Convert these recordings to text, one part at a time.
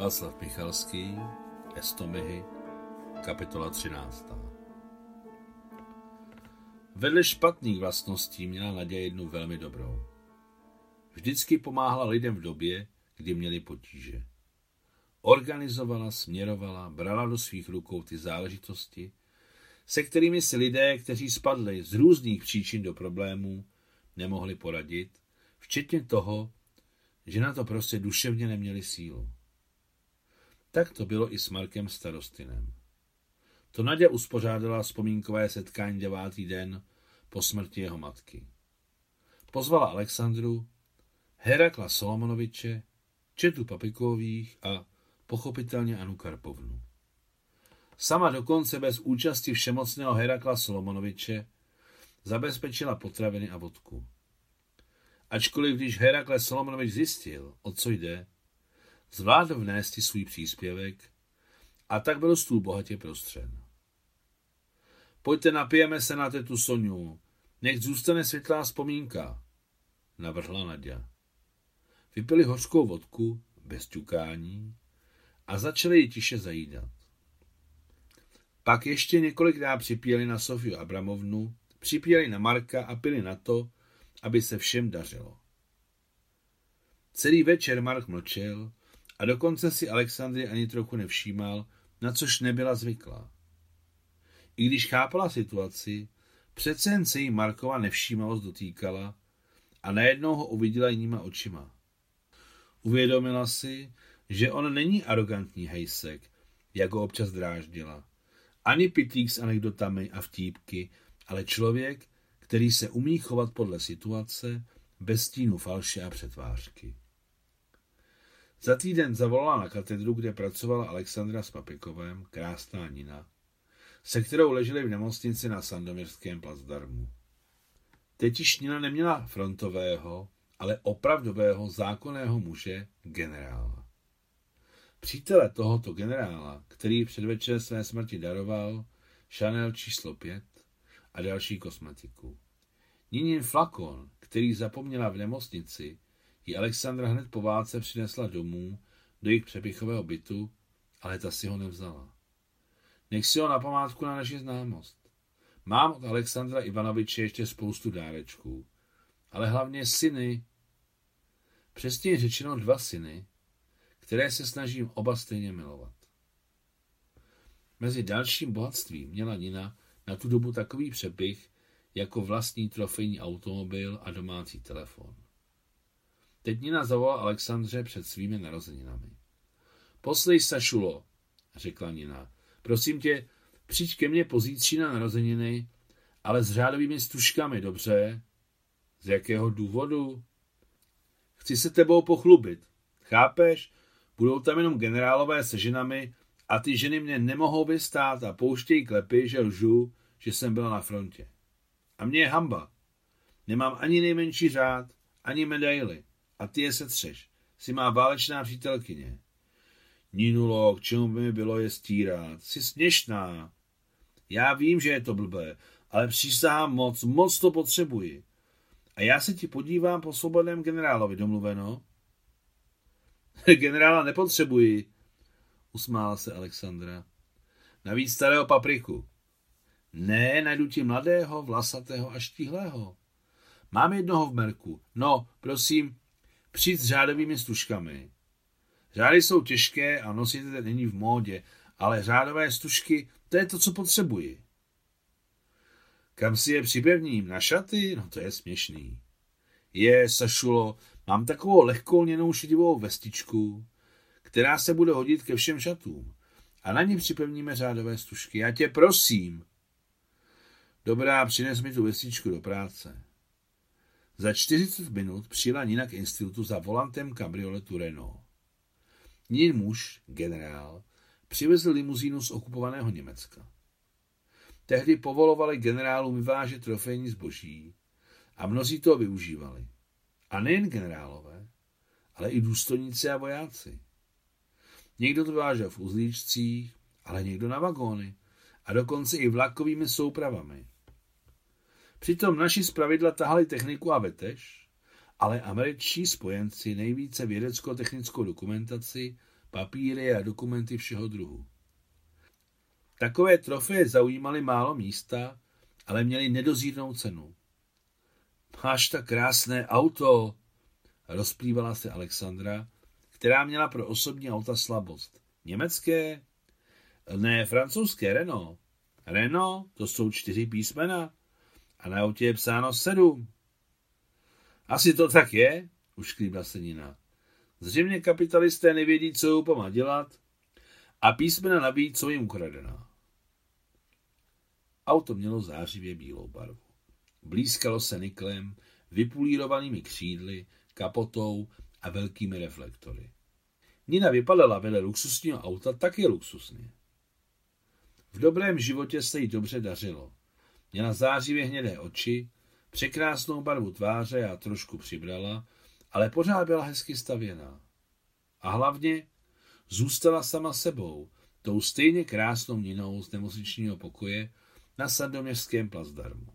Václav Michalský, Estomihy, kapitola 13. Vedle špatných vlastností měla Nadě jednu velmi dobrou. Vždycky pomáhala lidem v době, kdy měli potíže. Organizovala, směrovala, brala do svých rukou ty záležitosti, se kterými si lidé, kteří spadli z různých příčin do problémů, nemohli poradit, včetně toho, že na to prostě duševně neměli sílu. Tak to bylo i s Markem Starostinem. To Nadě uspořádala vzpomínkové setkání devátý den po smrti jeho matky. Pozvala Alexandru, Herakla Solomonoviče, Četu Papikových a pochopitelně Anu Karpovnu. Sama dokonce bez účasti všemocného Herakla Solomonoviče zabezpečila potraviny a vodku. Ačkoliv když Herakle Solomonovič zjistil, o co jde, zvládl vnést i svůj příspěvek a tak byl stůl bohatě prostřen. Pojďte napijeme se na tetu Soniu, nech zůstane světlá vzpomínka, navrhla Nadia. Vypili hořkou vodku, bez ťukání, a začali ji tiše zajídat. Pak ještě několikrát připíjeli na Sofiu Abramovnu, připíjeli na Marka a pili na to, aby se všem dařilo. Celý večer Mark mlčel a dokonce si Alexandry ani trochu nevšímal, na což nebyla zvyklá. I když chápala situaci, přece jen se jí Markova nevšímalost dotýkala a najednou ho uviděla jinýma očima. Uvědomila si, že on není arrogantní hejsek, jak ho občas dráždila. Ani pitlík s anekdotami a vtípky, ale člověk, který se umí chovat podle situace, bez stínu falše a přetvářky. Za týden zavolala na katedru, kde pracovala Alexandra s Papikovem, krásná Nina, se kterou leželi v nemocnici na Sandomirském placdarmu. Teď již Nina neměla frontového, ale opravdového zákonného muže, generála. Přítele tohoto generála, který předvečer své smrti daroval Chanel číslo 5 a další kosmetiku. Ninin flakon, který zapomněla v nemocnici, ji Alexandra hned po válce přinesla domů do jejich přepichového bytu, ale ta si ho nevzala. Nech si ho na památku na naši známost. Mám od Alexandra Ivanoviče ještě spoustu dárečků, ale hlavně syny, přesně řečeno dva syny, které se snažím oba stejně milovat. Mezi dalším bohatstvím měla Nina na tu dobu takový přepich jako vlastní trofejní automobil a domácí telefon. Teď Nina zavolala Alexandře před svými narozeninami. Poslej Sašulo, řekla Nina. Prosím tě, přijď ke mně pozítří na narozeniny, ale s řádovými stužkami, dobře? Z jakého důvodu? Chci se tebou pochlubit. Chápeš? Budou tam jenom generálové se ženami a ty ženy mě nemohou vystát a pouštějí klepy, že lžu, že jsem byla na frontě. A mě je hamba. Nemám ani nejmenší řád, ani medaily. A ty je setřeš. Jsi má válečná přítelkyně. Ninulo, k čemu by mi bylo je stírat? Jsi směšná. Já vím, že je to blbé, ale přísahám moc, moc to potřebuji. A já se ti podívám po svobodném generálovi, domluveno? Generála nepotřebuji, usmála se Alexandra. Navíc starého papriku. Ne, najdu ti mladého, vlasatého a štíhlého. Mám jednoho v merku. No, prosím, přijď s řádovými stužkami. Řády jsou těžké a nosit je není v módě, ale řádové stužky, to je to, co potřebuji. Kam si je připevním? Na šaty? No to je směšný. Je, Sašulo, mám takovou lehkou lněnou šedivou vestičku, která se bude hodit ke všem šatům. A na ní připevníme řádové stužky. Já tě prosím. Dobrá, přines mi tu vestičku do práce. Za 40 minut přijela Nina k institutu za volantem kabrioletu Renault. Nin muž, generál, přivezl limuzínu z okupovaného Německa. Tehdy povolovali generálům vyvážet trofejní zboží a mnozí to využívali. A nejen generálové, ale i důstojníci a vojáci. Někdo to vyvážel v uzlíčcích, ale někdo na vagóny a dokonce i vlakovými soupravami. Přitom naši zpravidla tahali techniku a vetež, ale američtí spojenci nejvíce vědecko-technickou dokumentaci, papíry a dokumenty všeho druhu. Takové trofeje zaujímaly málo místa, ale měly nedozírnou cenu. Máš tak krásné auto, rozplývala se Alexandra, která měla pro osobní auta slabost. Německé? Ne, francouzské Renault. Renault, to jsou čtyři písmena. A na autě je psáno sedm. Asi to tak je, ušklíbla se Nina. Zřejmě kapitalisté nevědí, co upama dělat a písmena navíc, co jim ukradená. Auto mělo zářivě bílou barvu. Blízkalo se niklem, vypulírovanými křídly, kapotou a velkými reflektory. Nina vypadala vedle luxusního auta taky luxusně. V dobrém životě se jí dobře dařilo. Měla zářivě hnědé oči, překrásnou barvu tváře a trošku přibrala, ale pořád byla hezky stavěná. A hlavně zůstala sama sebou, tou stejně krásnou Ninou z nemocničního pokoje na sandoměřském plazdarmu.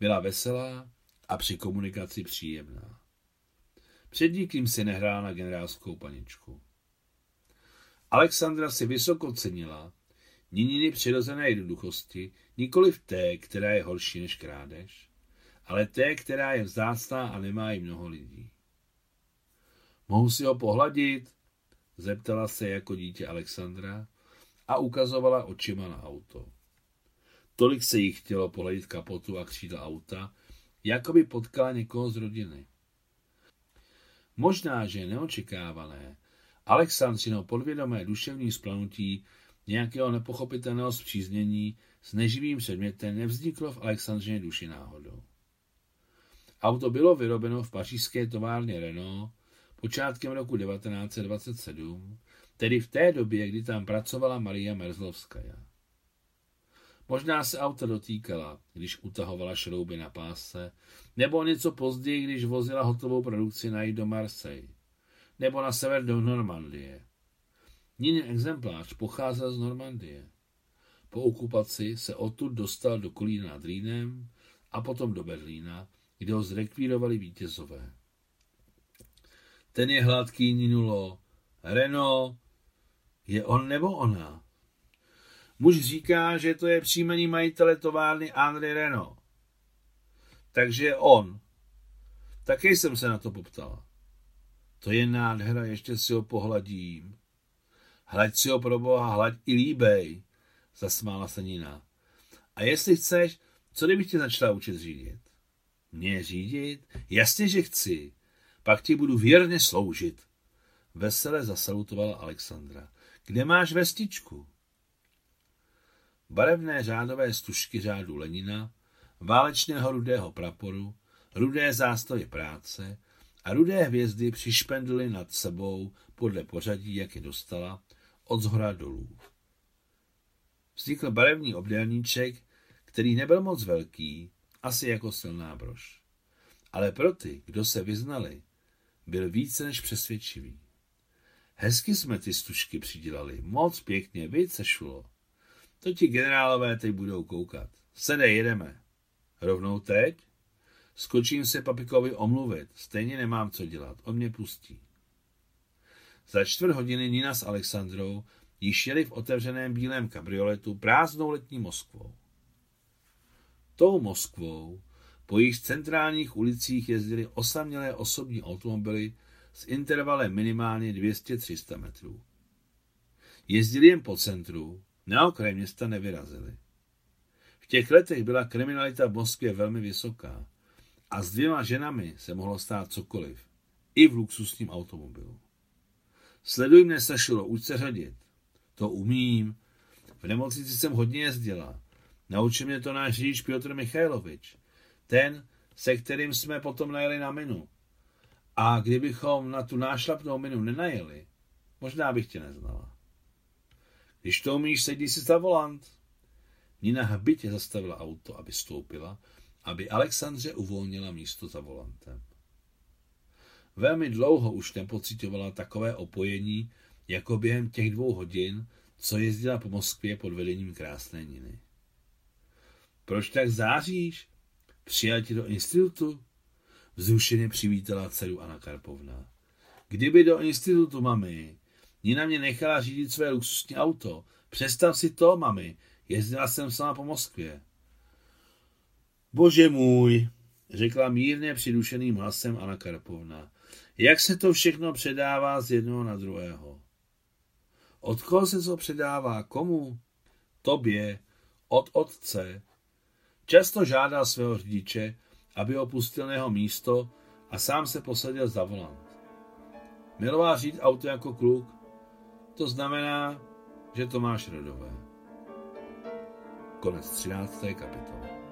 Byla veselá a při komunikaci příjemná. Před nikým si nehrála na generálskou paničku. Alexandra si vysoko cenila Nininy přirozené jednoduchosti, nikoli v té, která je horší než krádež, ale té, která je vzácná a nemá i mnoho lidí. Mohu si ho pohladit? Zeptala se jako dítě Alexandra a ukazovala očima na auto. Tolik se jí chtělo pohladit kapotu a křídla auta, jako by potkala někoho z rodiny. Možná, že neočekávané, Alexandřino podvědomé duševní splanutí nějakého nepochopitelného zpříznění s neživým předmětem nevzniklo v Alexandřině duši náhodou. Auto bylo vyrobeno v pařížské továrně Renault počátkem roku 1927, tedy v té době, kdy tam pracovala Maria Merzlovskaja. Možná se auta dotýkala, když utahovala šrouby na páse, nebo něco později, když vozila hotovou produkci na do Marseille, nebo na sever do Normandie. Jiný exemplář pocházel z Normandie. Po okupaci se odtud dostal do Kolína nad Rýnem a potom do Berlína, kde ho zrekvírovali vítězové. Ten je hladký Ninulo. Renault je on nebo ona? Muž říká, že to je příjmení majitele továrny André Renault. Takže on. Také jsem se na to poptala. To je nádhera, ještě si ho pohladím. Hlaď si ho pro boha, hlaď i líbej, zasmála se Nina. A jestli chceš, co kdybych tě začala učit řídit? Mě řídit? Jasně, že chci. Pak ti budu věrně sloužit. Vesele zasalutovala Alexandra. Kde máš vestičku? Barevné řádové stužky řádu Lenina, válečného rudého praporu, rudé zástavy práce a rudé hvězdy přišpendly nad sebou podle pořadí, jak je dostala, od zhora dolů. Vznikl barevný obdélníček, který nebyl moc velký, asi jako silná brož. Ale pro ty, kdo se vyznali, byl více než přesvědčivý. Hezky jsme ty stužky přidělali, moc pěkně, více šulo. To ti generálové teď budou koukat. Sedej, jedeme. Rovnou teď? Skočím se papikovi omluvit, stejně nemám co dělat, on mě pustí. Za čtvrt hodiny Nina s Alexandrou již jeli v otevřeném bílém kabrioletu prázdnou letní Moskvou. Tou Moskvou po jejich centrálních ulicích jezdily osamělé osobní automobily s intervalem minimálně 200-300 metrů. Jezdili jen po centru, na okraj města nevyrazili. V těch letech byla kriminalita v Moskvě velmi vysoká a s dvěma ženami se mohlo stát cokoliv, i v luxusním automobilu. Sleduj mě, Sašilo, už se řadit. To umím. V nemocnici jsem hodně jezdila. Naučil mě to náš řidič Piotr Michajlovič. Ten, se kterým jsme potom najeli na minu. A kdybychom na tu nášlapnou minu nenajeli, možná bych tě neznala. Když to umíš, sedí si za volant. Nina hbitě zastavila auto, aby stoupila, aby Alexandře uvolnila místo za volantem. Velmi dlouho už nepocitovala takové opojení, jako během těch dvou hodin, co jezdila po Moskvě pod vedením krásné Niny. Proč tak záříš? Přijal ti do institutu? Vzrušeně přivítala dceru Anna Karpovna. Kdyby do institutu, mami, Nina mě nechala řídit své luxusní auto. Představ si to, mami. Jezdila jsem sama po Moskvě. Bože můj, řekla mírně přidušeným hlasem Anna Karpovna. Jak se to všechno předává z jednoho na druhého? Od koho se to předává? Komu? Tobě. Od otce. Často žádá svého řidiče, aby opustil jeho místo a sám se posadil za volant. Miloval řídit auto jako kluk. To znamená, že to máš rodové. Konec 13. kapitoly.